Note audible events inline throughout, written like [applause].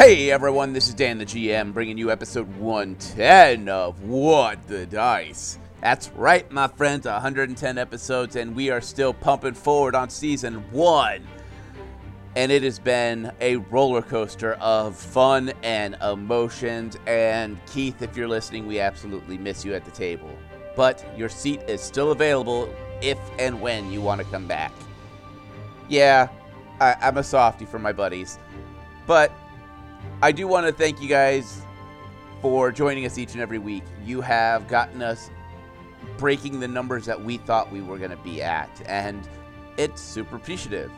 Hey everyone, this is Dan the GM bringing you episode 110 of What the Dice. That's right, my friends, 110 episodes, and we are still pumping forward on season one. And it has been a roller coaster of fun and emotions. And Keith, if you're listening, we absolutely miss you at the table. But your seat is still available if and when you want to come back. Yeah, I, I'm a softy for my buddies. But I do want to thank you guys for joining us each and every week. You have gotten us breaking the numbers that we thought we were going to be at, and it's super appreciative.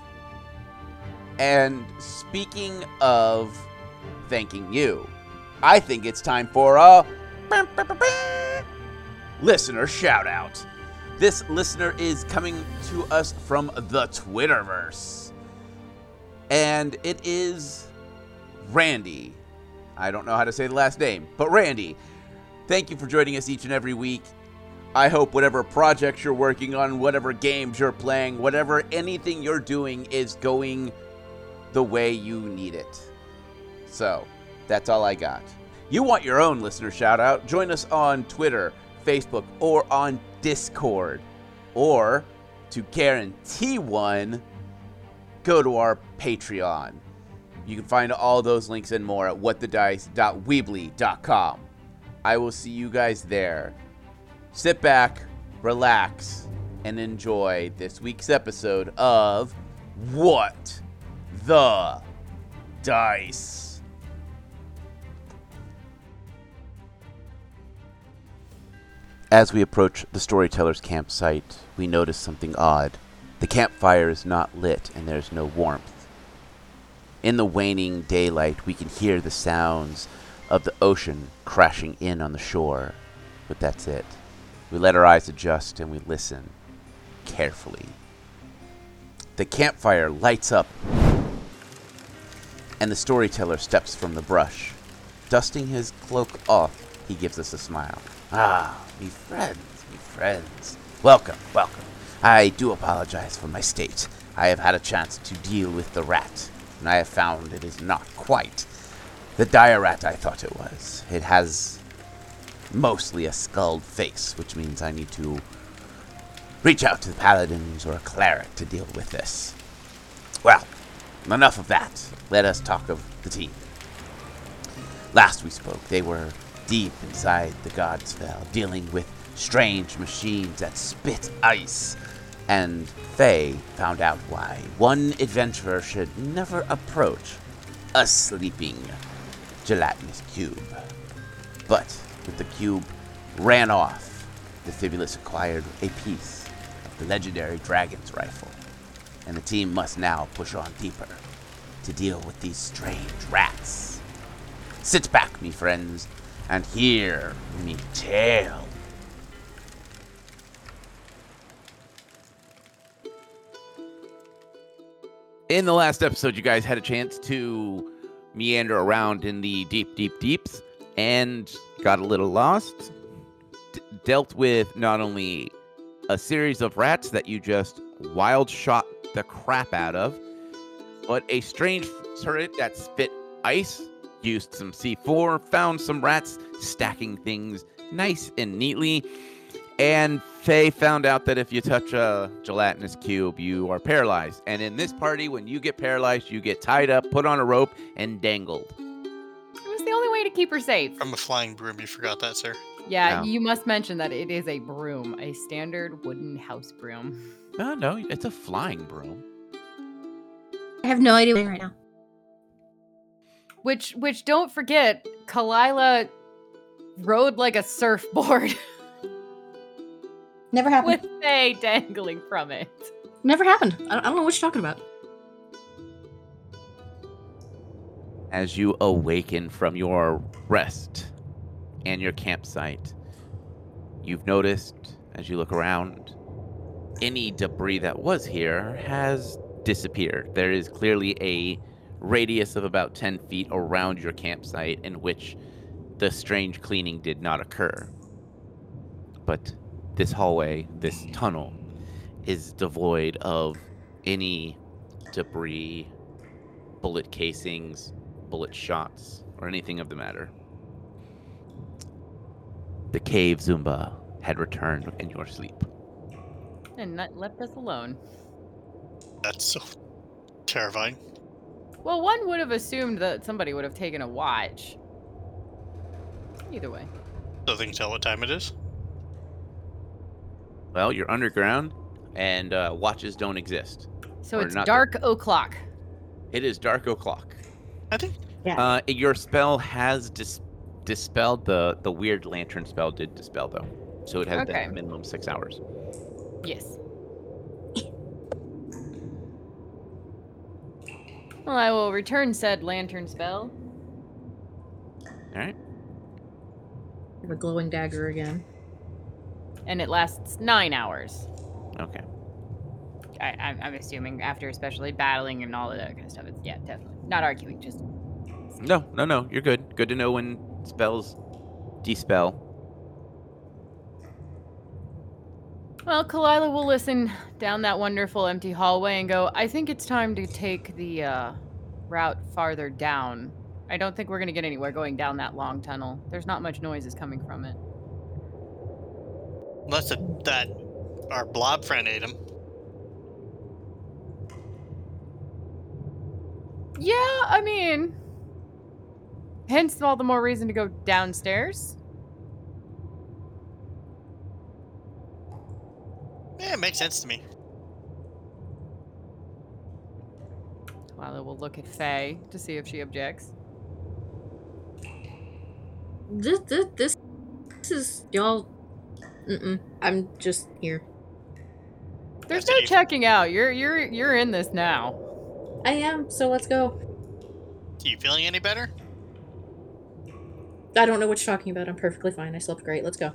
And speaking of thanking you, I think it's time for a listener shout out. This listener is coming to us from the Twitterverse. And it is Randy. I don't know how to say the last name, but Randy, thank you for joining us each and every week. I hope whatever projects you're working on, whatever games you're playing, whatever anything you're doing is going the way you need it. So, that's all I got. You want your own listener shout out? Join us on Twitter, Facebook, or on Discord. Or to guarantee one, go to our Patreon. You can find all those links and more at whatthedice.weebly.com. I will see you guys there. Sit back, relax, and enjoy this week's episode of What the Dice. As we approach the storyteller's campsite, we notice something odd. The campfire is not lit and there's no warmth. In the waning daylight, we can hear the sounds of the ocean crashing in on the shore, but that's it. We let our eyes adjust and we listen carefully. The campfire lights up, and the storyteller steps from the brush. Dusting his cloak off, he gives us a smile. Ah, me friends, me friends. Welcome, welcome. I do apologize for my state. I have had a chance to deal with the rat, and I have found it is not quite the rat I thought it was. It has mostly a skulled face, which means I need to reach out to the paladins or a cleric to deal with this. Well, enough of that. Let us talk of the team. Last we spoke, they were deep inside the Godsfell, dealing with strange machines that spit ice. And Faye found out why one adventurer should never approach a sleeping gelatinous cube. But with the cube ran off, the Fibulus acquired a piece of the legendary Dragon's Rifle, and the team must now push on deeper to deal with these strange rats. Sit back, me friends, and hear me tale. In the last episode, you guys had a chance to meander around in the deep, deep, deeps and got a little lost. D- dealt with not only a series of rats that you just wild shot the crap out of, but a strange turret that spit ice, used some C4, found some rats stacking things nice and neatly. And Faye found out that if you touch a gelatinous cube, you are paralyzed. And in this party, when you get paralyzed, you get tied up, put on a rope, and dangled. It was the only way to keep her safe. From a flying broom, you forgot that, sir. Yeah, Yeah. you must mention that it is a broom, a standard wooden house broom. No, no, it's a flying broom. I have no idea what I'm doing right now. Which, which don't forget, Kalila rode like a surfboard [laughs] Never happened. with Faye dangling from it. Never happened. I don't, I don't know what you're talking about. as you awaken from your rest and your campsite, you've noticed as you look around, any debris that was here has disappeared. There is clearly a radius of about 10 feet around your campsite in which the strange cleaning did not occur. But this hallway, this tunnel, is devoid of any debris, bullet casings, bullet shots or anything of the matter. The cave Roomba had returned in your sleep. And not left us alone. That's so terrifying. Well, one would have assumed that somebody would have taken a watch. Either way. So they can tell what time it is. Well, you're underground, and uh, watches don't exist. So Or it's not dark o'clock. It is dark o'clock. I think Uh, your spell has dis- dispelled the the weird lantern spell. Did dispel though, so it has Okay. been minimum six hours. Yes. well, I will return said lantern spell. All right. I have a glowing dagger again. And it lasts nine hours. Okay. I, I'm, I'm assuming after especially battling and all of that kind of stuff. It's yeah, definitely not arguing. Just No, no, no. You're good. Good to know when spells dispel. well, Kalila will listen down that wonderful empty hallway and go. I think it's time to take the uh, route farther down. I don't think we're gonna get anywhere going down that long tunnel. There's not much noise is coming from it. Unless it, that our blob friend ate him. Yeah, I mean, hence all the more reason to go downstairs. Yeah, it makes sense to me. Kalila will look at Faye to see if she objects. This, this, this, this is y'all. Mm-mm. I'm just here. There's That's no it. checking out. You're you're you're in this now. I am. So let's go. Are you feeling any better? I don't know what you're talking about. I'm perfectly fine. I slept great. Let's go.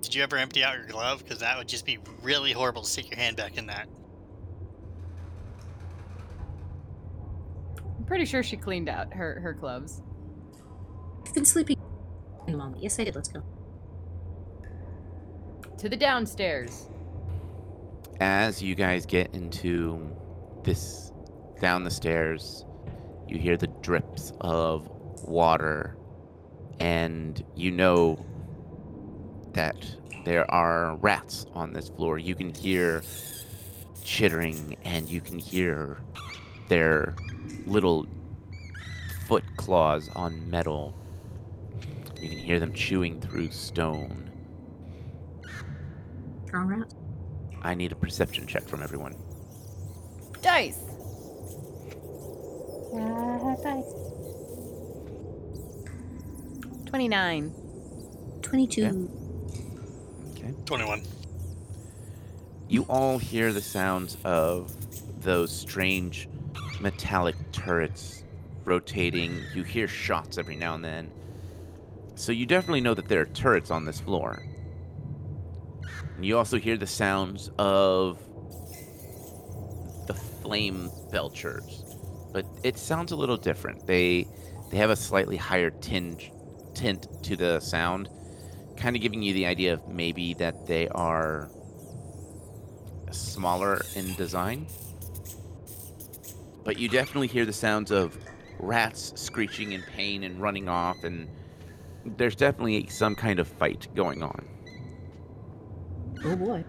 Did you ever empty out your glove? Because that would just be really horrible to stick your hand back in that. I'm pretty sure she cleaned out her her gloves. I've been sleeping a moment. Yes, I did. Let's go. To the downstairs. As you guys get into this down the stairs, you hear the drips of water, and you know that there are rats on this floor. You can hear chittering, and you can hear their little foot claws on metal. You can hear them chewing through stone. Strong rat. I need a perception check from everyone. Dice. Uh, Twenty-nine. Twenty-two. Okay. 21. You all hear the sounds of those strange metallic turrets rotating. You hear shots every now and then. So you definitely know that there are turrets on this floor. You also hear the sounds of the flame belchers. But it sounds a little different. They they have a slightly higher tinge tint to the sound, kind of giving you the idea of maybe that they are smaller in design. But you definitely hear the sounds of rats screeching in pain and running off, and there's definitely some kind of fight going on. Oh boy.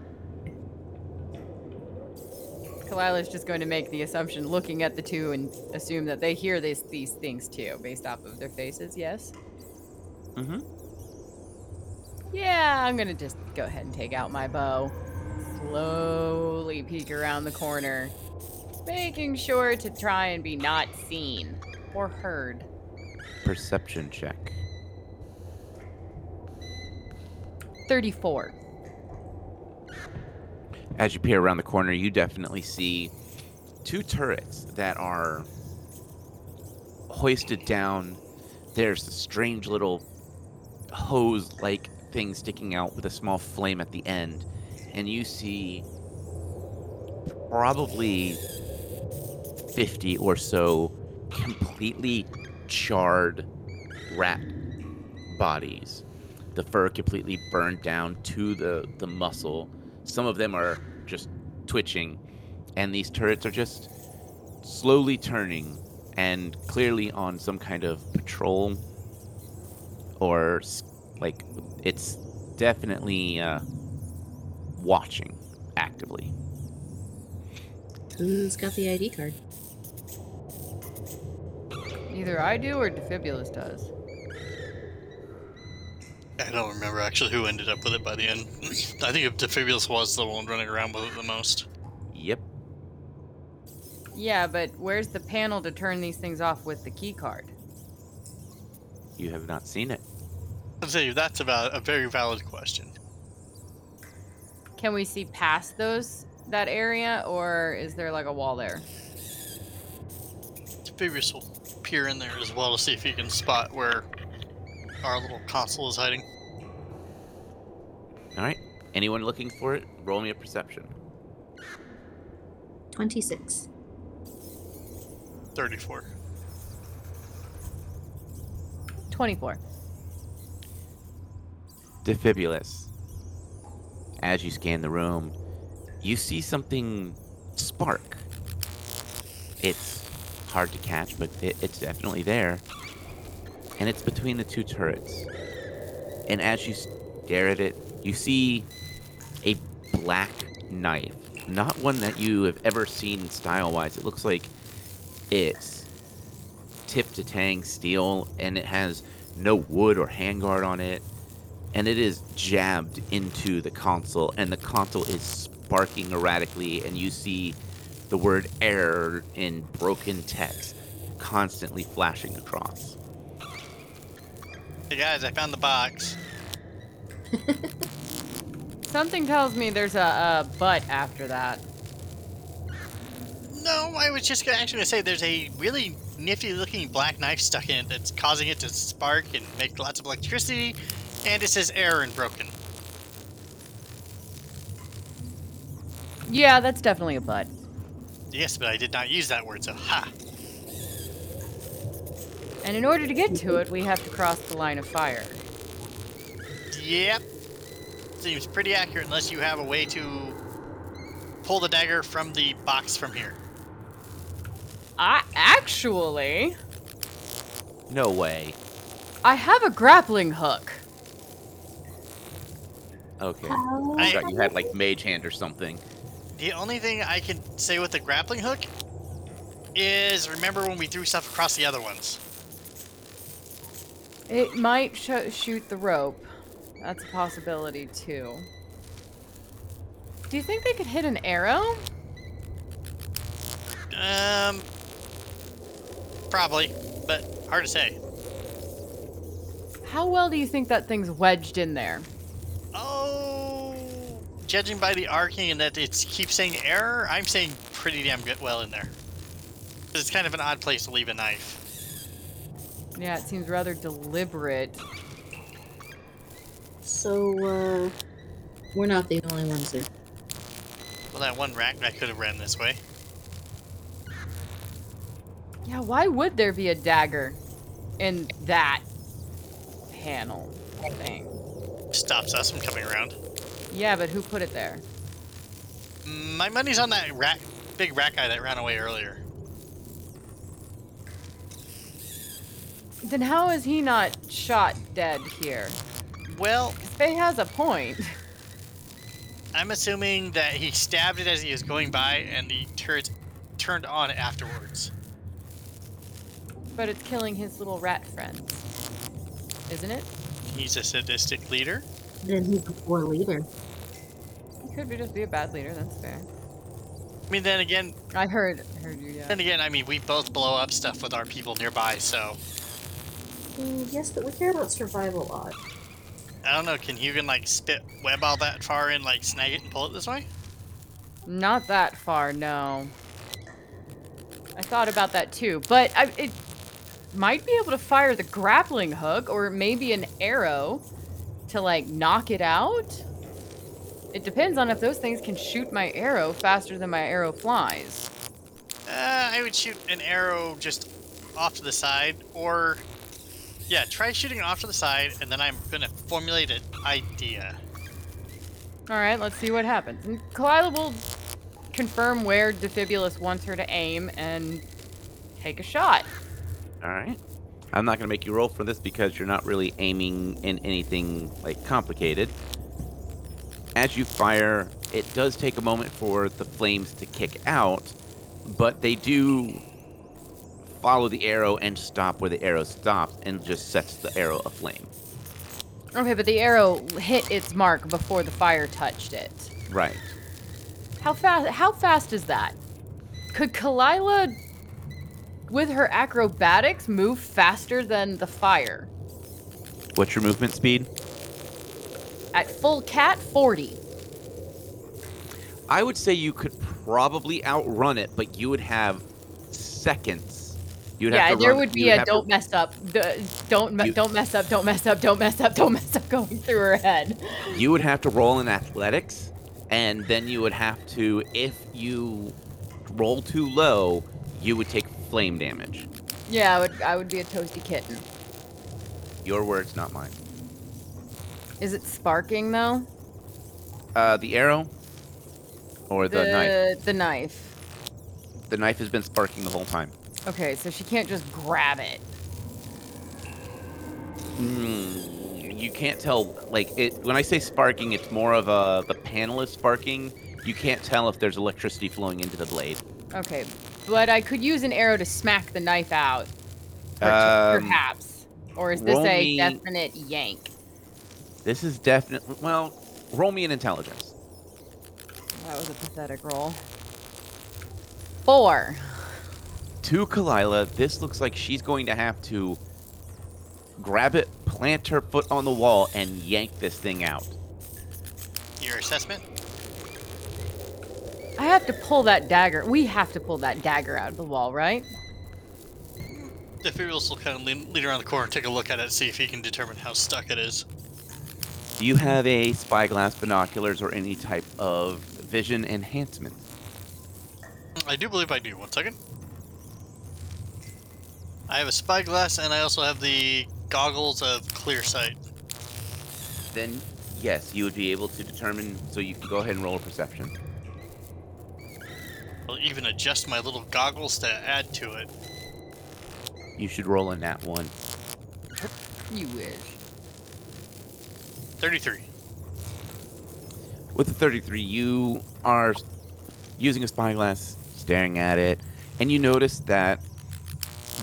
Kalila's just going to make the assumption, looking at the two, and assume that they hear these these things too, based off of their faces. Yes. Mm-hmm. Yeah, I'm gonna just go ahead and take out my bow. Slowly peek around the corner, making sure to try and be not seen or heard. Perception check. 34. As you peer around the corner, you definitely see two turrets that are hoisted down. There's a strange little hose like thing sticking out with a small flame at the end. And you see probably 50 or so completely charred rat bodies. The fur completely burned down to the, the muscle. Some of them are just twitching. And these turrets are just slowly turning and clearly on some kind of patrol or like it's definitely uh, watching actively. Who's got the ID card? Either I do or Defibulus does. I don't remember actually who ended up with it by the end. I think if Defibulus was the one running around with it the most. Yep. Yeah, but where's the panel to turn these things off with the key card? You have not seen it. I'll tell you, that's about a very valid question. Can we see past those that area, or is there like a wall there? Defibulus will peer in there as well to see if he can spot where our little console is hiding. All right. Anyone looking for it? Roll me a perception. 26. 34. 24. Defibulous. As you scan the room, you see something spark. It's hard to catch, but it, it's definitely there. And it's between the two turrets. And as you stare at it, you see a black knife. Not one that you have ever seen style wise. It looks like it's tip to tang steel and it has no wood or handguard on it and it is jabbed into the console and the console is sparking erratically and you see the word error in broken text constantly flashing across Hey guys, I found the box. [laughs] Something tells me there's a, a but after that. No, I was just gonna, actually gonna say there's a really nifty looking black knife stuck in it that's causing it to spark and make lots of electricity, and it says error and broken. Yeah, that's definitely a but. Yes, but I did not use that word, so ha. And in order to get to it, we have to cross the line of fire. Yep. Seems pretty accurate unless you have a way to pull the dagger from the box from here. I actually, no way I have a grappling hook. okay How? i thought you had like mage hand or something The only thing I can say with the grappling hook is remember when we threw stuff across the other ones. It might sh- shoot the rope. That's a possibility too. Do you think they could hit an arrow? Um, probably, but hard to say. How well do you think that thing's wedged in there? Oh, judging by the arcing and that it keeps saying error, I'm saying pretty damn good well in there. It's kind of an odd place to leave a knife. Yeah, it seems rather deliberate. So, uh, we're not the only ones here. Well, that one rat guy could have ran this way. Yeah, why would there be a dagger in that panel thing? Stops us from coming around. Yeah, but who put it there? Mm, My money's on that rat, big rat guy that ran away earlier. Then how is he not shot dead here? Well, Faye has a point. [laughs] I'm assuming that he stabbed it as he was going by, and the turret turned on afterwards. But it's killing his little rat friends. Isn't it? He's a sadistic leader. Then he's a poor leader. He could be just be a bad leader, that's fair. I mean, then again, I heard heard you, yeah. then again, I mean, we both blow up stuff with our people nearby, so Mm, yes, but we care about survival odds. I don't know. Can Hugin like spit web all that far and like snag it and pull it this way? Not that far, no. I thought about that too, but I, it might be able to fire the grappling hook or maybe an arrow to like knock it out. It depends on if those things can shoot my arrow faster than my arrow flies. Uh, I would shoot an arrow just off to the side, or yeah, try shooting it off to the side, and then I'm gonna formulate an idea. All right, let's see what happens. And Kalila will confirm where Defibulus wants her to aim, and take a shot. All right. I'm not going to make you roll for this because you're not really aiming in anything like complicated. As you fire, it does take a moment for the flames to kick out, but they do follow the arrow and stop where the arrow stops and just sets the arrow aflame. Okay, but the arrow hit its mark before the fire touched it. Right. How fast? How fast is that? Could Kalila, with her acrobatics, move faster than the fire? What's your movement speed? At full cat, forty. I would say you could probably outrun it, but you would have seconds. You'd yeah, there run- would be a don't mess up, the, don't me- You- don't mess up, don't mess up, don't mess up, don't mess up going through her head. you would have to roll in athletics, and then you would have to, if you roll too low, you would take flame damage. Yeah, I would I would be a toasty kitten. Your words, not mine. Is it sparking though? Uh, the arrow or the, knife. The knife. The knife has been sparking the whole time. Okay, so she can't just grab it. Mm, you can't tell. Like it when I say sparking, it's more of a the panel is sparking. You can't tell if there's electricity flowing into the blade. Okay, but I could use an arrow to smack the knife out. Um, Perhaps. Or is this a me- definite yank? This is definitely well. Roll me an intelligence. That was a pathetic roll. Four. To Kalila, this looks like she's going to have to grab it, plant her foot on the wall, and yank this thing out. Your assessment? I have to pull that dagger. We have to pull that dagger out of the wall, right? The Furious will kind of lean, lean around the corner, take a look at it, see if he can determine how stuck it is. Do you have a spyglass, binoculars, or any type of vision enhancement? I do believe I do. One second. I have a spyglass, and I also have the goggles of clear sight. Then, yes, you would be able to determine. So you can go ahead and roll a perception. I'll even adjust my little goggles to add to it. You should roll a nat one. [laughs] You wish. 33. With the 33, you are using a spyglass, staring at it, and you notice that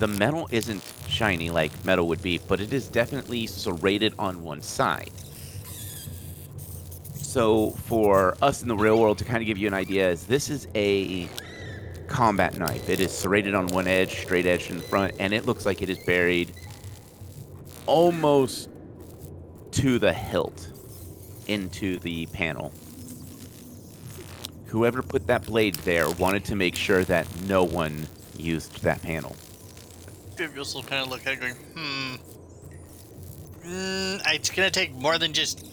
the metal isn't shiny like metal would be, but it is definitely serrated on one side. So, for us in the real world, to kind of give you an idea, is this is a combat knife. It is serrated on one edge, straight edge in the front, and it looks like it is buried almost to the hilt into the panel. Whoever put that blade there wanted to make sure that no one used that panel. Furious will kind of look at it going, hmm. Mm, it's going to take more than just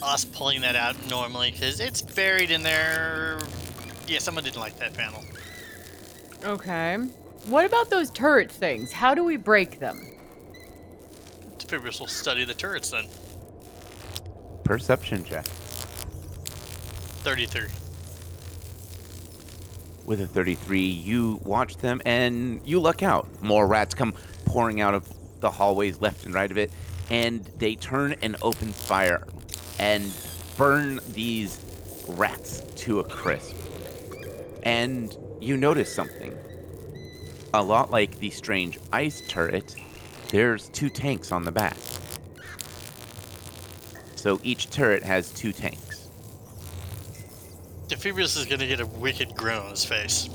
us pulling that out normally, because it's buried in there. Yeah, someone didn't like that panel. Okay. What about those turret things? How do we break them? Furious will study the turrets then. Perception check. 33. With a 33, you watch them and you luck out. More rats come pouring out of the hallways left and right of it, and they turn and open fire and burn these rats to a crisp. And you notice something. A lot like the strange ice turret, there's two tanks on the back. So each turret has two tanks. Defibulus is going to get a wicked grin on his face.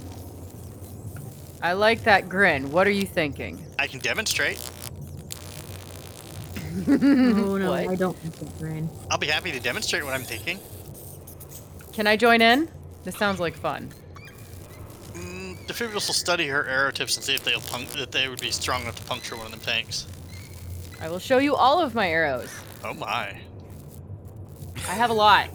I like that grin. What are you thinking? I can demonstrate. Oh no, [laughs] What? I don't think it's rain. I'll be happy to demonstrate what I'm thinking. Can I join in? This sounds like fun. Mm, Defibulus will study her arrow tips and see if they'll punc- if they would be strong enough to puncture one of them tanks. I will show you all of my arrows. Oh my. I have a lot.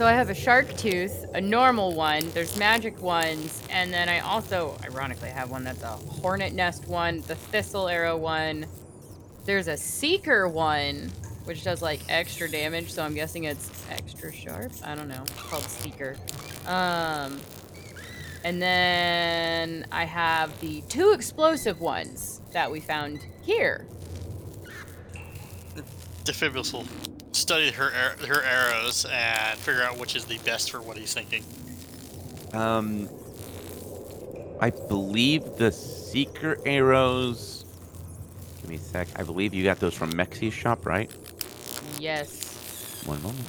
So I have a shark tooth, a normal one, there's magic ones, and then I also, ironically, have one that's a hornet nest one, the thistle arrow one. There's a seeker one, which does like extra damage, so I'm guessing it's extra sharp. I don't know. It's called seeker. Um, And then I have the two explosive ones that we found here. Defibulus will study her her arrows and figure out which is the best for what he's thinking. Um, I believe the seeker arrows. Give me a sec. I believe you got those from Mexi's shop, right? Yes. One moment.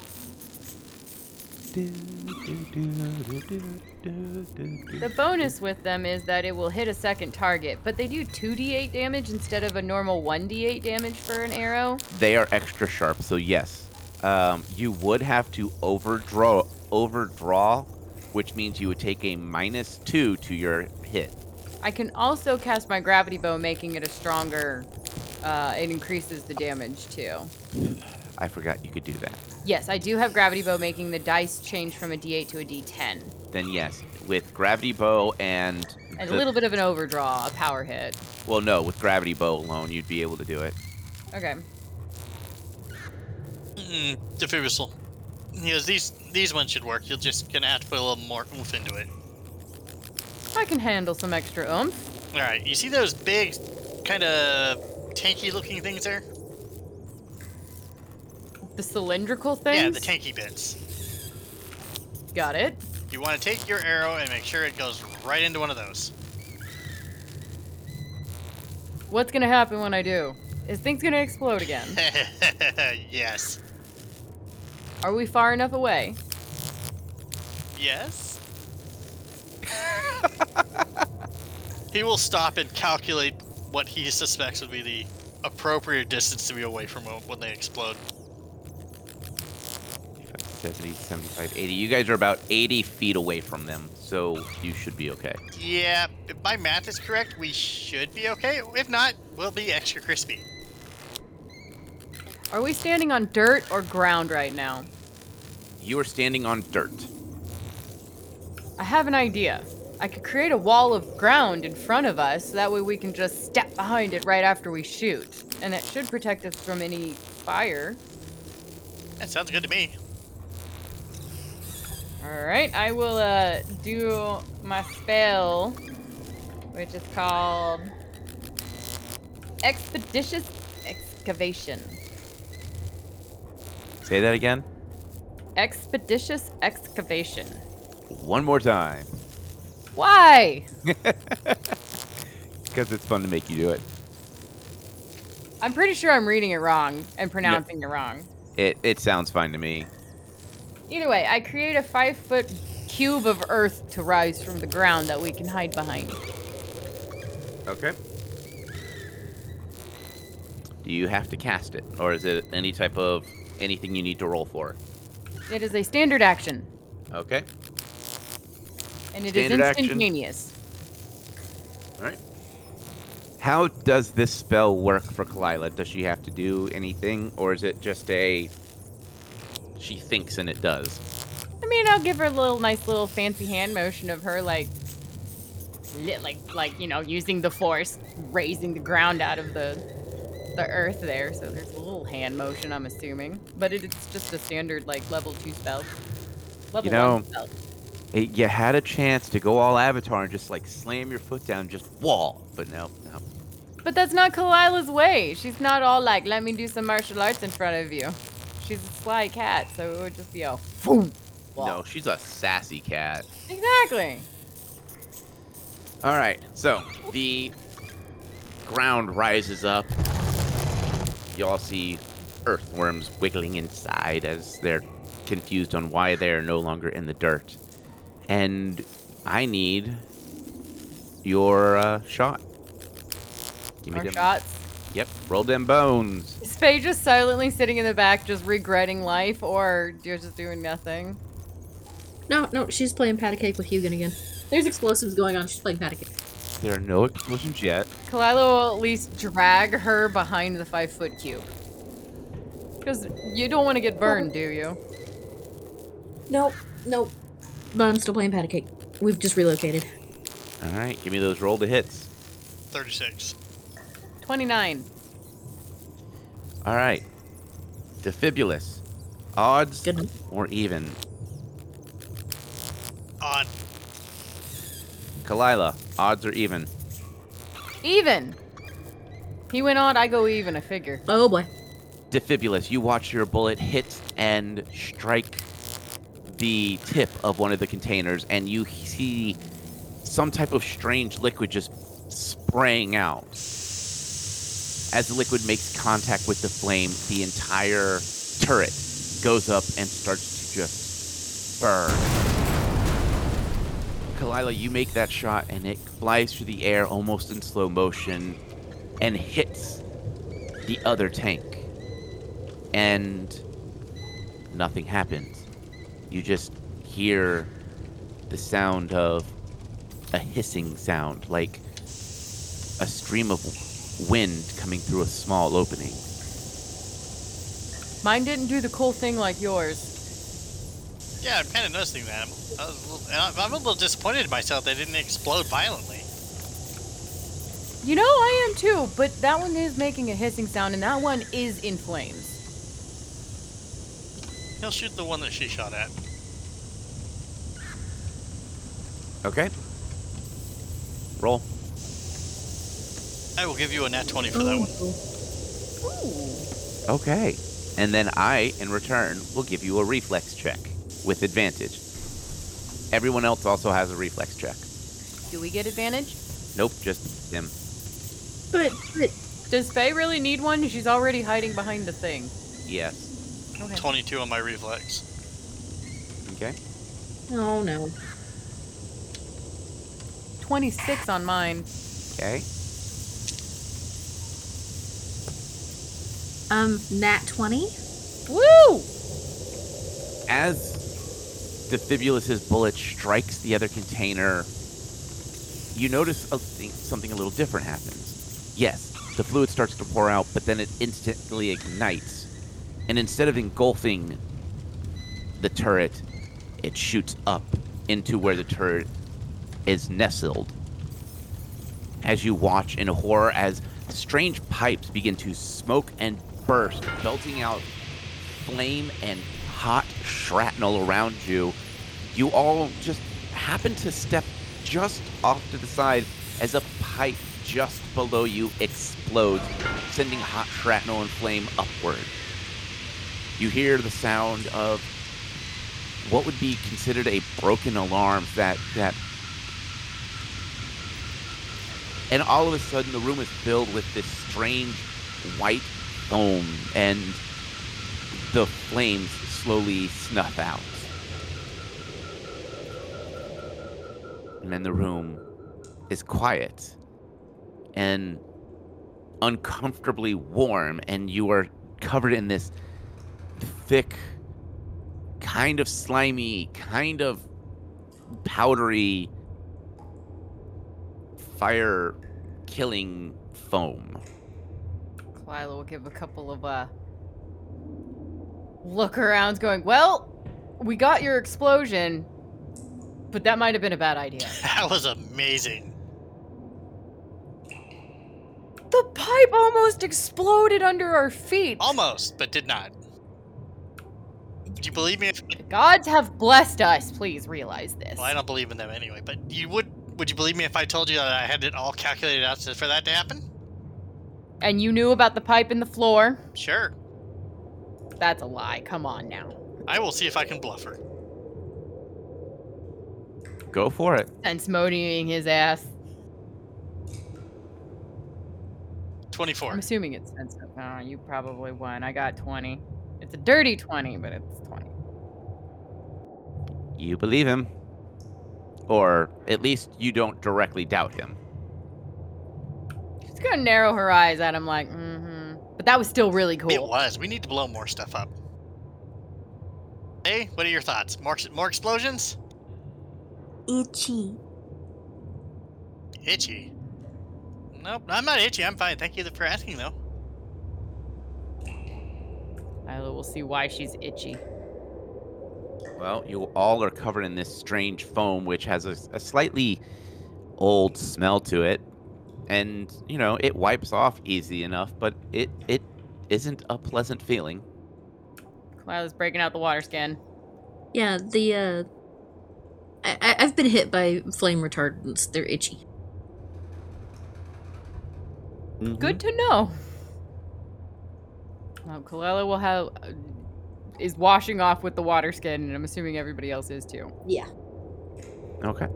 The bonus with them is that it will hit a second target, but they do 2d8 damage instead of a normal 1d8 damage for an arrow. They are extra sharp, so yes. Um, you would have to overdraw, overdraw, which means you would take a minus two to your hit. I can also cast my gravity bow, making it a stronger. Uh, it increases the damage too. I forgot you could do that. Yes, I do have gravity bow, making the dice change from a d8 to a d10, Then yes, with gravity bow and and the- a little bit of an overdraw, a power hit. well, no, with gravity bow alone, you'd be able to do it. Okay. Mm, Defibulus. Because these these ones should work. You're just gonna have to put a little more oomph into it. I can handle some extra oomph. All right. You see those big, kind of tanky looking things there? The cylindrical things. Yeah, the tanky bits. Got it. You want to take your arrow and make sure it goes right into one of those. What's gonna happen when I do? Is things gonna explode again? [laughs] yes. Are we far enough away? Yes. [laughs] he will stop and calculate what he suspects would be the appropriate distance to be away from them when they explode. 70, 75, 80. You guys are about 80 feet away from them, so you should be okay. Yeah, if my math is correct, we should be okay. If not, we'll be extra crispy. Are we standing on dirt or ground right now? You are standing on dirt. I have an idea. I could create a wall of ground in front of us, so that way we can just step behind it right after we shoot. And that should protect us from any fire. That sounds good to me. Alright, I will uh do my spell, which is called Expeditious Excavation. Say that again. Expeditious Excavation. One more time. Why? [laughs] Because it's fun to make you do it. I'm pretty sure I'm reading it wrong and pronouncing it wrong. It, it sounds fine to me. Either way, I create a five foot cube of earth to rise from the ground that we can hide behind. Okay. Do you have to cast it? Or is it any type of anything you need to roll for? It is a standard action, Okay. and it is Standard action. instantaneous. All right. How does this spell work for Kalila? Does she have to do anything, or is it just a she thinks and it does? I mean, I'll give her a little nice little fancy hand motion of her like, li- like, like you know, using the force, raising the ground out of the the earth there. So there's a little hand motion, I'm assuming, but it, it's just a standard like level two spell. Level know, one spell. It, you had a chance to go all Avatar and just like slam your foot down, just wall, but no, no. But that's not Kalila's way. She's not all like, let me do some martial arts in front of you. She's a sly cat, so it would just be a boom. No, she's a sassy cat. Exactly. All right, so the ground rises up. Y'all see earthworms wiggling inside as they're confused on why they're no longer in the dirt. And I need your uh, shot. Give me Our them. shots. Yep, roll them bones. Is Faye just silently sitting in the back, just regretting life, or you're just doing nothing? No, no, she's playing patty cake with Hugin again. There's explosives going on. She's playing patty cake. There are no explosions yet. Kalila will at least drag her behind the five foot cube. Because you don't want to get burned, do you? Nope, nope. But I'm still playing patty cake. We've just relocated. All right, give me those roll to hits. 36. 29. All right, Defibulous. Odds Good. or even? On. Kalila, odds are even. Even. He went on, I go even, I figure. Oh boy. Defibulous, you watch your bullet hit and strike the tip of one of the containers, and you see some type of strange liquid just spraying out. As the liquid makes contact with the flame, the entire turret goes up and starts to just burn. Kalila, you make that shot, and it flies through the air almost in slow motion and hits the other tank. And nothing happens. You just hear the sound of a hissing sound, like a stream of wind coming through a small opening. Mine didn't do the cool thing like yours. Yeah, I'm kind of noticing that. I'm, I was a little, and I'm- I'm a little disappointed in myself that it didn't explode violently. You know, I am too, but that one is making a hissing sound, and that one is in flames. He'll shoot the one that she shot at. Okay. Roll. I will give you a nat 20 for that one. Ooh. Okay. And then I, in return, will give you a reflex check with advantage. Everyone else also has a reflex check. Do we get advantage? Nope, just him. But, but Does Faye really need one? She's already hiding behind the thing. Yes. Okay. 22 on my reflex. Okay. oh no. 26 on mine. Okay. Um, nat twenty. Woo! As Defibulus's bullet strikes the other container, you notice a thing, something a little different happens. Yes, the fluid starts to pour out, but then it instantly ignites. And instead of engulfing the turret, it shoots up into where the turret is nestled. As you watch in horror as strange pipes begin to smoke and burst, belting out flame and shrapnel around you, you all just happen to step just off to the side as a pipe just below you explodes, sending hot shrapnel and flame upward. You hear the sound of what would be considered a broken alarm that that and all of a sudden the room is filled with this strange white foam and the flames slowly snuff out. And then the room is quiet and uncomfortably warm, and you are covered in this thick, kind of slimy, kind of powdery, fire killing foam. Lila will give a couple of uh look arounds going, Well, we got your explosion, but that might have been a bad idea. [laughs] That was amazing. the pipe almost exploded under our feet. Almost, but did not. Would you believe me if The gods have blessed us. Please realize this. well, I don't believe in them anyway, but you would would you believe me if I told you that I had it all calculated out for that to happen? And you knew about the pipe in the floor? Sure. That's a lie. Come on now. I will see if I can bluff her. Go for it. Sense Motive his ass. 24. I'm assuming it's sensitive. Oh, you probably won. I got 20. It's a dirty 20, but it's 20. You believe him. Or at least you don't directly doubt him. She's gonna narrow her eyes at him like. But that was still really cool. It was. We need to blow more stuff up. Hey, what are your thoughts? More more explosions? Itchy. Itchy. Nope, I'm not itchy. I'm fine. Thank you for asking, though. Lila will see why she's itchy. Well, you all are covered in this strange foam, which has a, a slightly old smell to it. And, you know, it wipes off easy enough, but it, it isn't a pleasant feeling. Lila's breaking out the water skin. Yeah, the uh I, I, I've been hit by flame retardants. They're itchy. Mm-hmm. Good to know. Well, Kalila will have uh, is washing off with the water skin, and I'm assuming everybody else is too. Yeah. Okay.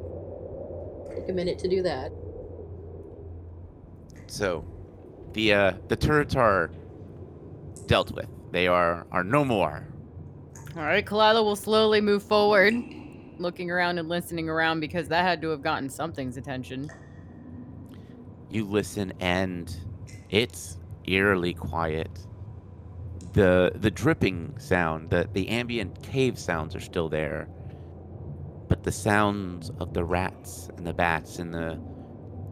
Take a minute to do that. So, the uh, the turrets are dealt with. They are are no more. All right, Kalila will slowly move forward, looking around and listening around because that had to have gotten something's attention. You listen, and it's eerily quiet. the The dripping sound, the the ambient cave sounds are still there, but the sounds of the rats and the bats and the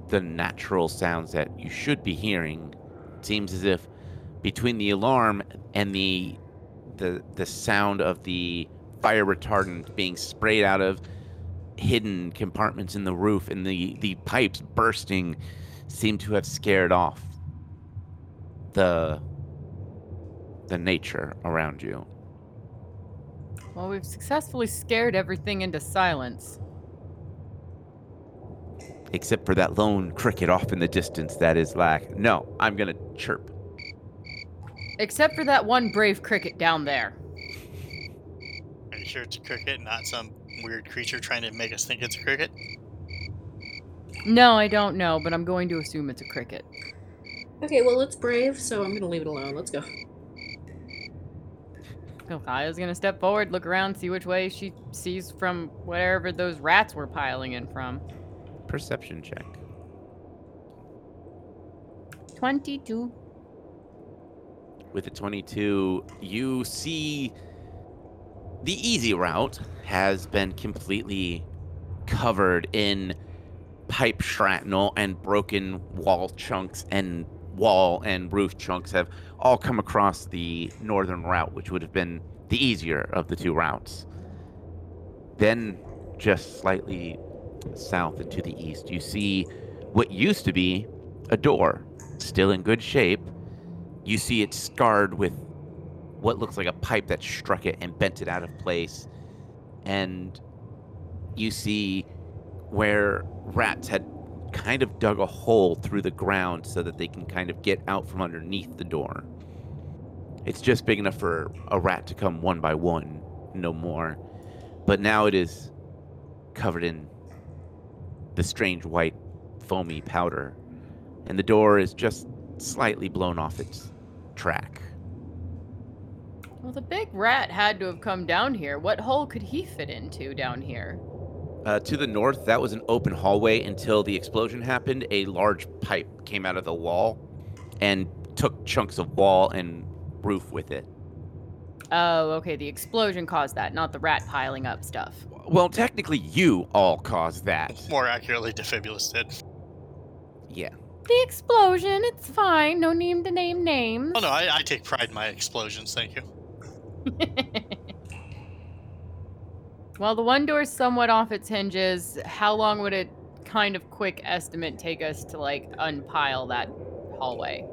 the natural sounds that you should be hearing seems as if between the alarm and the the the sound of the fire retardant being sprayed out of hidden compartments in the roof and the the pipes bursting seem to have scared off the the nature around you. Well, we've successfully scared everything into silence. Except for that lone cricket off in the distance that is like, no, I'm gonna chirp. Except for that one brave cricket down there. Are you sure it's a cricket, not some weird creature trying to make us think it's a cricket? No, I don't know, but I'm going to assume it's a cricket. Okay, well, it's brave, so I'm gonna leave it alone. Let's go. Kaya's gonna step forward, look around, see which way she sees from wherever those rats were piling in from. Perception check. 22. With a 22, you see the easy route has been completely covered in pipe shrapnel and broken wall chunks and wall and roof chunks have all come across the northern route, which would have been the easier of the two routes. Then, just slightly south and to the east, you see what used to be a door, still in good shape. You see it scarred with what looks like a pipe that struck it and bent it out of place. And you see where rats had kind of dug a hole through the ground so that they can kind of get out from underneath the door. It's just big enough for a rat to come one by one, no more. But now it is covered in the strange white foamy powder, and the door is just slightly blown off its track. Well, the big rat had to have come down here. What hole could he fit into down here? Uh, to the north, that was an open hallway until the explosion happened. A large pipe came out of the wall and took chunks of wall and roof with it. Oh, okay. The explosion caused that, not the rat piling up stuff. Well, technically, you all caused that. More accurately, Defibulus did. Yeah. The explosion, it's fine. No need to name names. Oh no, I, I take pride in my explosions, thank you. [laughs] well, the one door's somewhat off its hinges. How long would a kind of quick estimate take us to like unpile that hallway?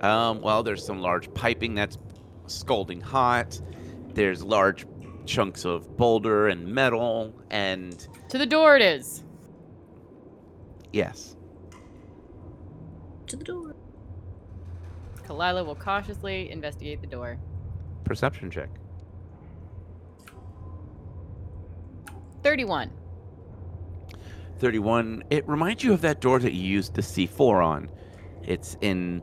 Um, well, there's some large piping that's scalding hot. There's large chunks of boulder and metal, and To the door it is. yes, To the door. Kalila will cautiously investigate the door. perception check. 31. 31. It reminds you of that door that you used the C4 on. It's in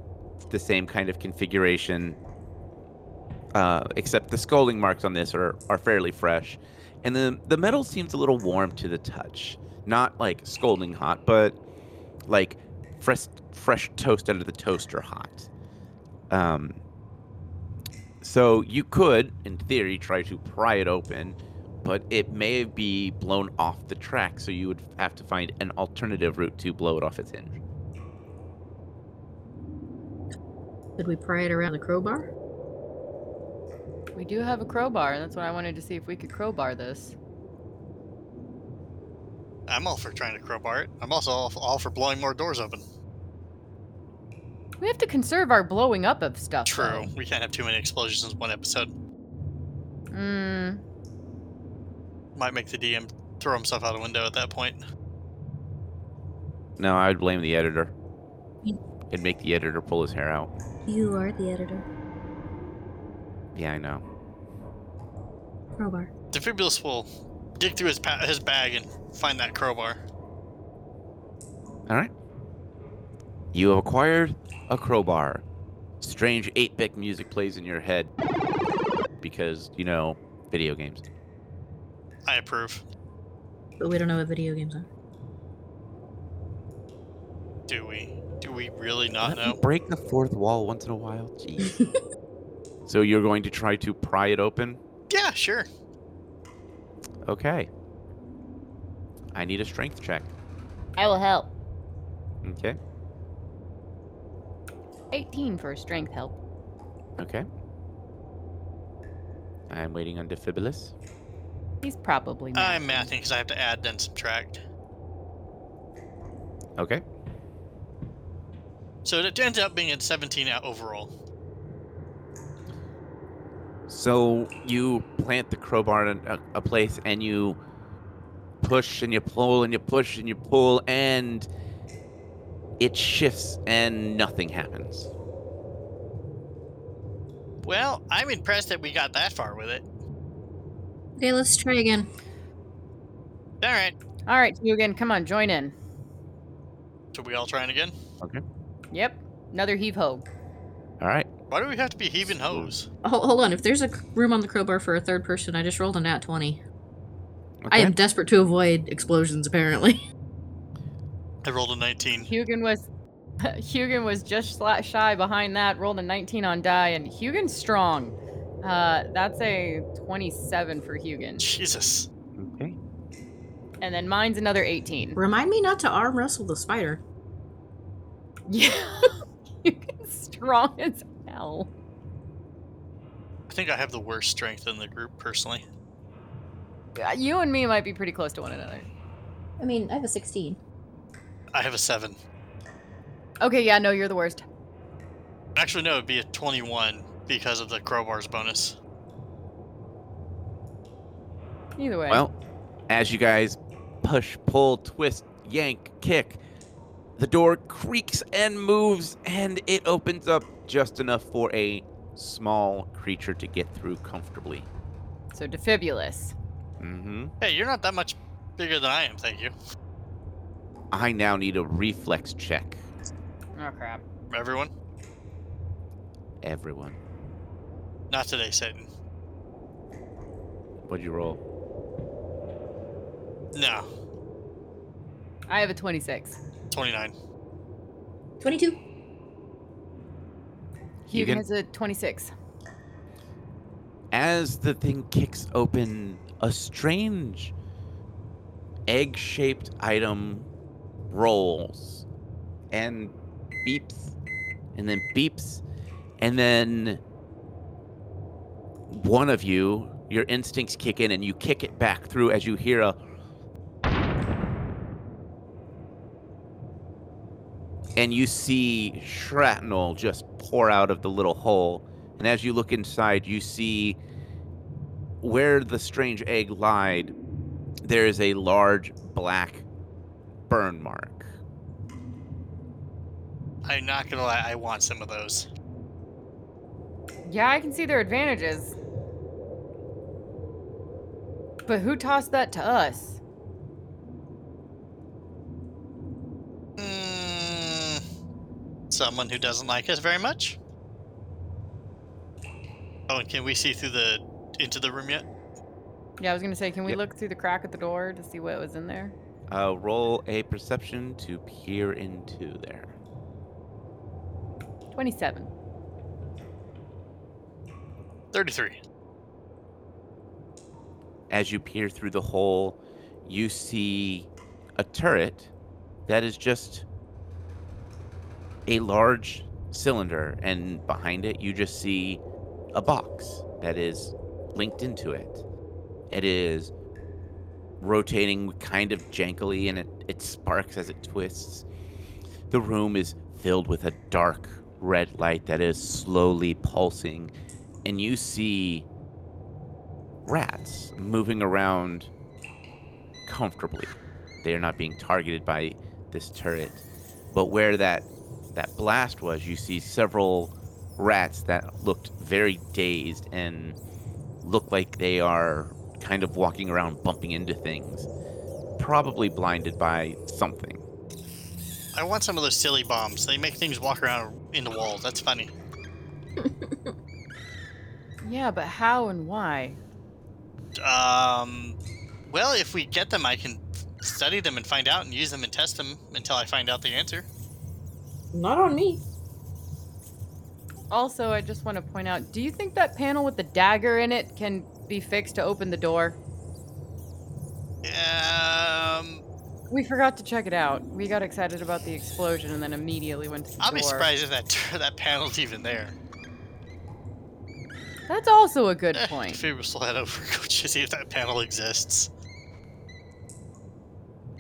the same kind of configuration, uh, except the scalding marks on this are, are fairly fresh. And the, the metal seems a little warm to the touch. Not like scalding hot, but like fresh, fresh toast out of the toaster hot. Um, so you could, in theory, try to pry it open, but it may be blown off the track, so you would have to find an alternative route to blow it off its hinge. Could we pry it around the crowbar? We do have a crowbar. And that's what I wanted to see if we could crowbar this. I'm all for trying to crowbar it. I'm also all, all for blowing more doors open. We have to conserve our blowing up of stuff. True. We can't have too many explosions in one episode. Mm, Might make the DM throw himself out a window at that point. No, I'd blame the editor. You- It'd make the editor pull his hair out. You are the editor. Yeah, I know. Crowbar. Defibulus will dig through his pa- his bag and find that crowbar. All right. You have acquired a crowbar. Strange 8 bit music plays in your head because, you know, video games. I approve. But we don't know what video games are. Do we? Do we really not Let know? break the fourth wall once in a while. [laughs] Jeez. So you're going to try to pry it open? Yeah, sure. Okay. I need a strength check. I will help. Okay. 18 for strength help. Okay. I'm waiting on Defibulus. He's probably not. I'm mathing because I have to add then subtract. Okay. So it ends up being a 17 out overall. So you plant the crowbar in a, a place and you push and you pull and you push and you pull and it shifts and nothing happens. Well, I'm impressed that we got that far with it. Okay, let's try again. All right. All right, you again. come on, join in. So we all trying again? Okay. Yep, another heave ho. All right. Why do we have to be heaving hose? Hold, hold on. If there's a room on the crowbar for a third person, I just rolled a nat 20. I am desperate to avoid explosions, apparently. [laughs] I rolled a 19. Hugin was [laughs] Hugin was just sla- shy behind that, rolled a 19 on die, and Hugin's strong. Uh, that's a 27 for Hugin. Jesus. Okay. And then mine's another 18. Remind me not to arm wrestle the spider. [laughs] Yeah. Hugin's strong as hell. I think I have the worst strength in the group personally. Uh, You and me might be pretty close to one another. I mean, I have a 16. I have a 7. Okay, yeah, no, you're the worst. Actually, no, it'd be a 21 because of the crowbar's bonus. Either way. Well, as you guys push, pull, twist, yank, kick, the door creaks and moves and it opens up just enough for a small creature to get through comfortably. so Defibulus. Mm-hmm. Hey, you're not that much bigger than I am, thank you. I now need a reflex check. Oh crap. Everyone? Everyone. Not today, Satan. What'd you roll? No. I have a 26. 29. 22. Hugin? has a 26. As the thing kicks open, a strange egg shaped item rolls and beeps and then beeps and then one of you your instincts kick in and you kick it back through as you hear a and you see shrapnel just pour out of the little hole and as you look inside you see where the strange egg lied there is a large black burn mark I'm not gonna lie, I want some of those. Yeah, I can see their advantages. But who tossed that to us? Someone who doesn't like us very much. Oh, and can we see through the into the room yet? Yeah, I was gonna say, can we Yep. look through the crack at the door to see what was in there? uh, roll a perception to peer into there 27. 33. as you peer through the hole, you see a turret that is just a large cylinder, and behind it, you just see a box that is linked into it. It is rotating kind of jankily, and it, it sparks as it twists. The room is filled with a dark red light that is slowly pulsing, and you see rats moving around comfortably. They are not being targeted by this turret. But where that that blast was, you see several rats that looked very dazed and look like they are kind of walking around bumping into things. Probably blinded by something. I want some of those silly bombs. They make things walk around in the walls. That's funny. [laughs] Yeah, but how and why? Um, well, if we get them, I can study them and find out and use them and test them until I find out the answer. Not on me. Also, I just want to point out do you think that panel with the dagger in it can be fixed to open the door? Um, We forgot to check it out. We got excited about the explosion and then immediately went to the door. I'll door. be surprised if that [laughs] that panel's even there. That's also a good Eh, point. Maybe we'll still head over go [laughs] to see if that panel exists.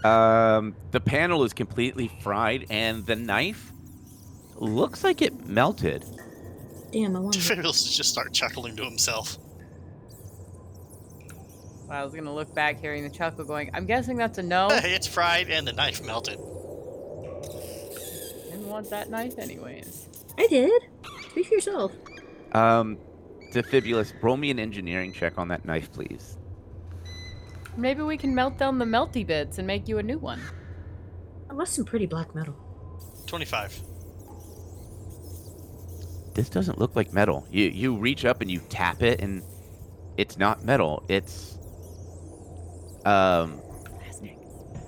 Um, the panel is completely fried, and the knife looks like it melted. Damn, I wonder. Maybe [laughs] he'll just start chuckling to himself. I was gonna look back, hearing the chuckle, going, "I'm guessing that's a no." [laughs] It's fried and the knife melted. Didn't want that knife anyways. I did. Speak for yourself. Um, Defibulus, roll me an engineering check on that knife, please. Maybe we can melt down the melty bits and make you a new one. I was some pretty black metal. 25. This doesn't look like metal. You you reach up and you tap it, and it's not metal. It's um,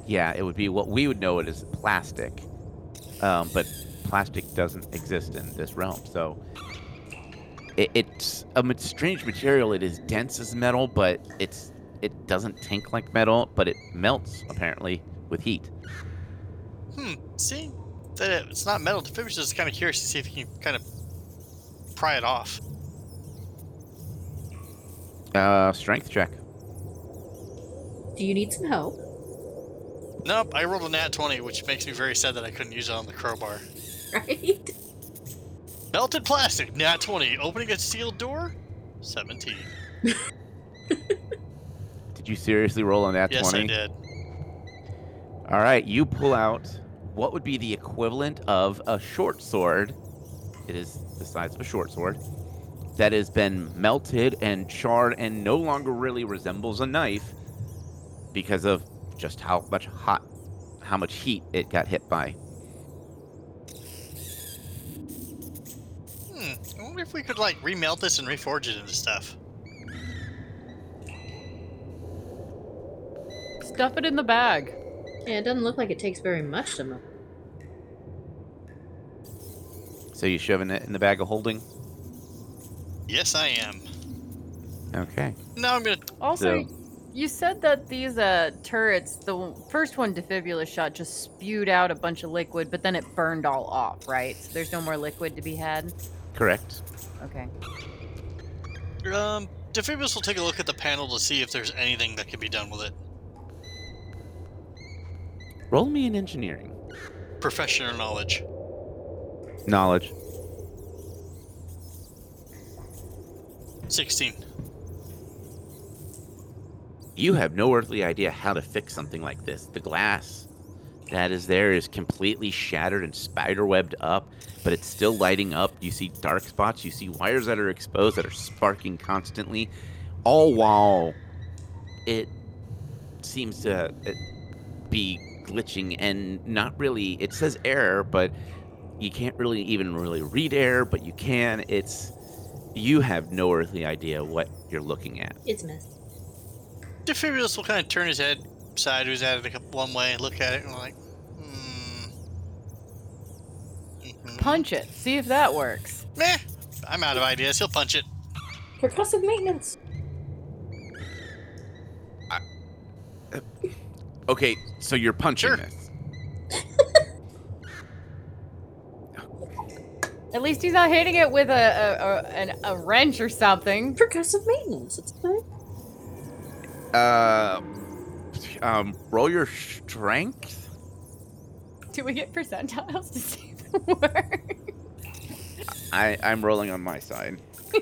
yeah, it would be what we would know it as plastic. Um, but plastic doesn't exist in this realm, so it, it's a strange material. It is dense as metal, but it's it doesn't tink like metal, but it melts apparently with heat. Hmm, see? That it's not metal. Defibulus is kind of curious to see if he can kind of pry it off. Uh, strength check. Do you need some help? Nope, I rolled a nat 20, which makes me very sad that I couldn't use it on the crowbar. [laughs] Right? Melted plastic, nat 20. Opening a sealed door, 17. [laughs] Did you seriously roll on that yes, 20? I did. All right, you pull out what would be the equivalent of a short sword. It is the size of a short sword that has been melted and charred and no longer really resembles a knife because of just how much hot, how much heat it got hit by. Hmm, I wonder if we could, like, remelt this and reforge it into stuff. Stuff it in the bag. Yeah, it doesn't look like it takes very much to melt. So you shoving it in the bag of holding? Yes, I am. Okay. Now I'm gonna. Also, So- you said that these uh, turrets, the first one, Defibulus shot, just spewed out a bunch of liquid, but then it burned all off, right? So there's no more liquid to be had. Correct. Okay. Um, Defibulus will take a look at the panel to see if there's anything that can be done with it. Roll me in engineering. Professional knowledge. Knowledge. 16. You have no earthly idea how to fix something like this. The glass that is there is completely shattered and spiderwebbed up, but it's still lighting up. You see dark spots, you see wires that are exposed that are sparking constantly, all while it seems to be glitching and not really. It says error, but you can't really even really read air, but you can. It's you have no earthly idea what you're looking at. It's a mess. Defibulus will kind of turn his head sideways at it a couple, one way, look at it, and like, hmm. Mhm. Punch it. See if that works. Meh. I'm out of ideas. He'll punch it. Percussive maintenance. Okay, so you're punching Sure. this. At least he's not hitting it with a a, a, an, a wrench or something. Percussive maintenance. It's fine. Uh, um, roll your strength. Do we get percentiles to see if it works? I I'm rolling on my side. [laughs]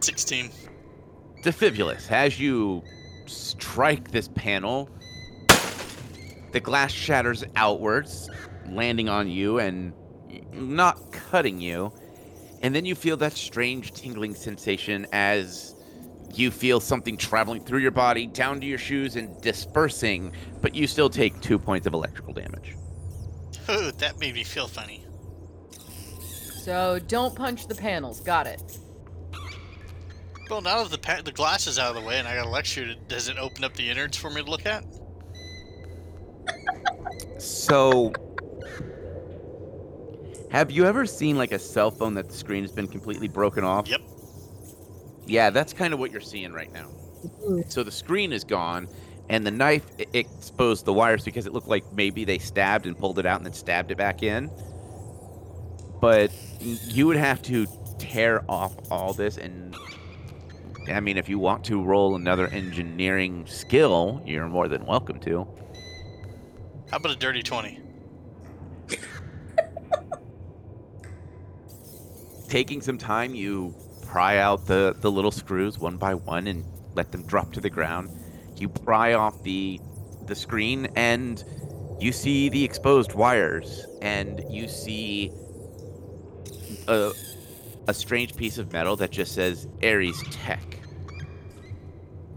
16. Defibulus, as you strike this panel, the glass shatters outwards, landing on you and not cutting you. And then you feel that strange tingling sensation as you feel something traveling through your body, down to your shoes, and dispersing, but you still take two points of electrical damage. Ooh, that made me feel funny. So don't punch the panels. Got it. Well, now that the pa- the glass is out of the way and I got a lecture, does it open up the innards for me to look at? So, have you ever seen like a cell phone that the screen has been completely broken off? Yep. Yeah, that's kind of what you're seeing right now. Mm-hmm. So the screen is gone, and the knife i- exposed the wires because it looked like maybe they stabbed and pulled it out and then stabbed it back in. But you would have to tear off all this, and I mean, if you want to roll another engineering skill, you're more than welcome to. How about a dirty 20? Taking some time, you pry out the, the little screws one by one and let them drop to the ground. You pry off the the screen and you see the exposed wires and you see a, a strange piece of metal that just says Ares Tech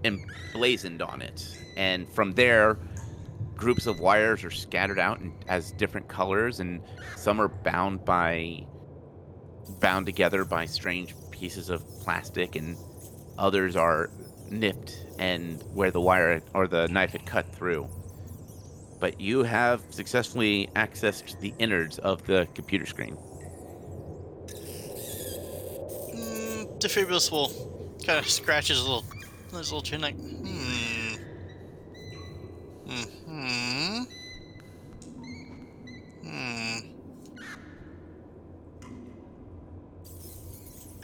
emblazoned on it. And from there, groups of wires are scattered out and as different colors and some are bound by bound together by strange pieces of plastic, and others are nipped and where the wire or the knife had cut through. But you have successfully accessed the innards of the computer screen. Mm, Defibulus will kind of scratch his little, his little chin like, hmm. Hmm. Hmm.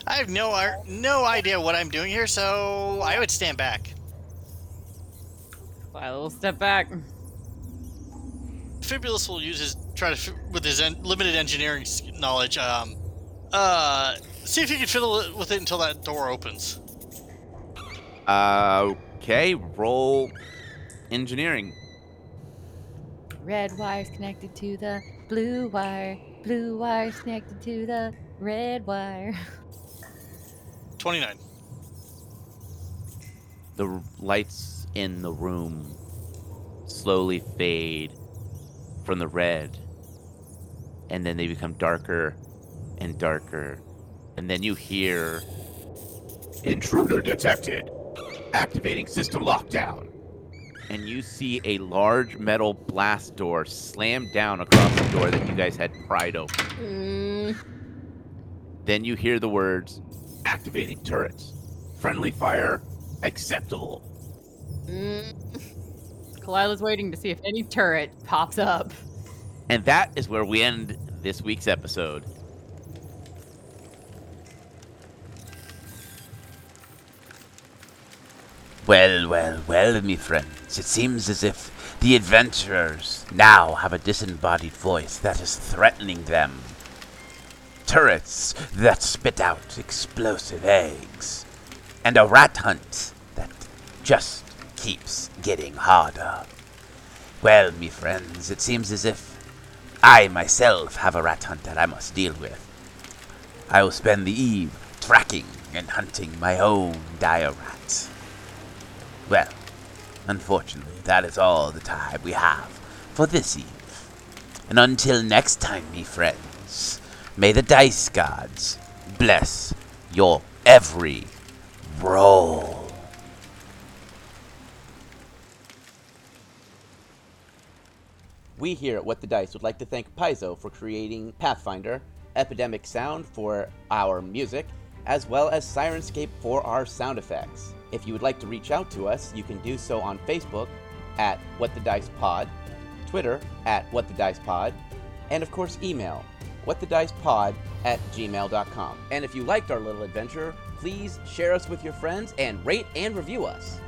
I have no no idea what I'm doing here, so I would stand back. Fly a little step back. Fibulus will use his try to with his en- limited engineering knowledge. Um, uh, see if he can fiddle with it until that door opens. Uh, okay, roll engineering. Red wire's connected to the blue wire. Blue wire's connected to the red wire. [laughs] Twenty nine. The r- lights in the room slowly fade from the red, and then they become darker and darker. And then you hear Intruder detected. Activating system lockdown. And you see a large metal blast door slam down across the door that you guys had pried open. Mm, Then you hear the words Activating turrets. Friendly fire acceptable. mm. Kalila's waiting to see if any turret pops up. And that is where we end this week's episode. Well, well, well, me friends, it seems as if the adventurers now have a disembodied voice that is threatening them. Turrets that spit out explosive eggs. And a rat hunt that just keeps getting harder. Well, me friends, it seems as if I myself have a rat hunt that I must deal with. I will spend the eve tracking and hunting my own dire rat. Well, unfortunately, that is all the time we have for this eve. And until next time, me friends, may the dice gods bless your every roll. We here at What the Dice would like to thank Paizo for creating Pathfinder, Epidemic Sound for our music, as well as Syrinscape for our sound effects. If you would like to reach out to us, you can do so on Facebook at What the Dice Pod, Twitter at What the Dice Pod, and of course email whatthedicepod at gmail.com. And if you liked our little adventure, please share us with your friends and rate and review us.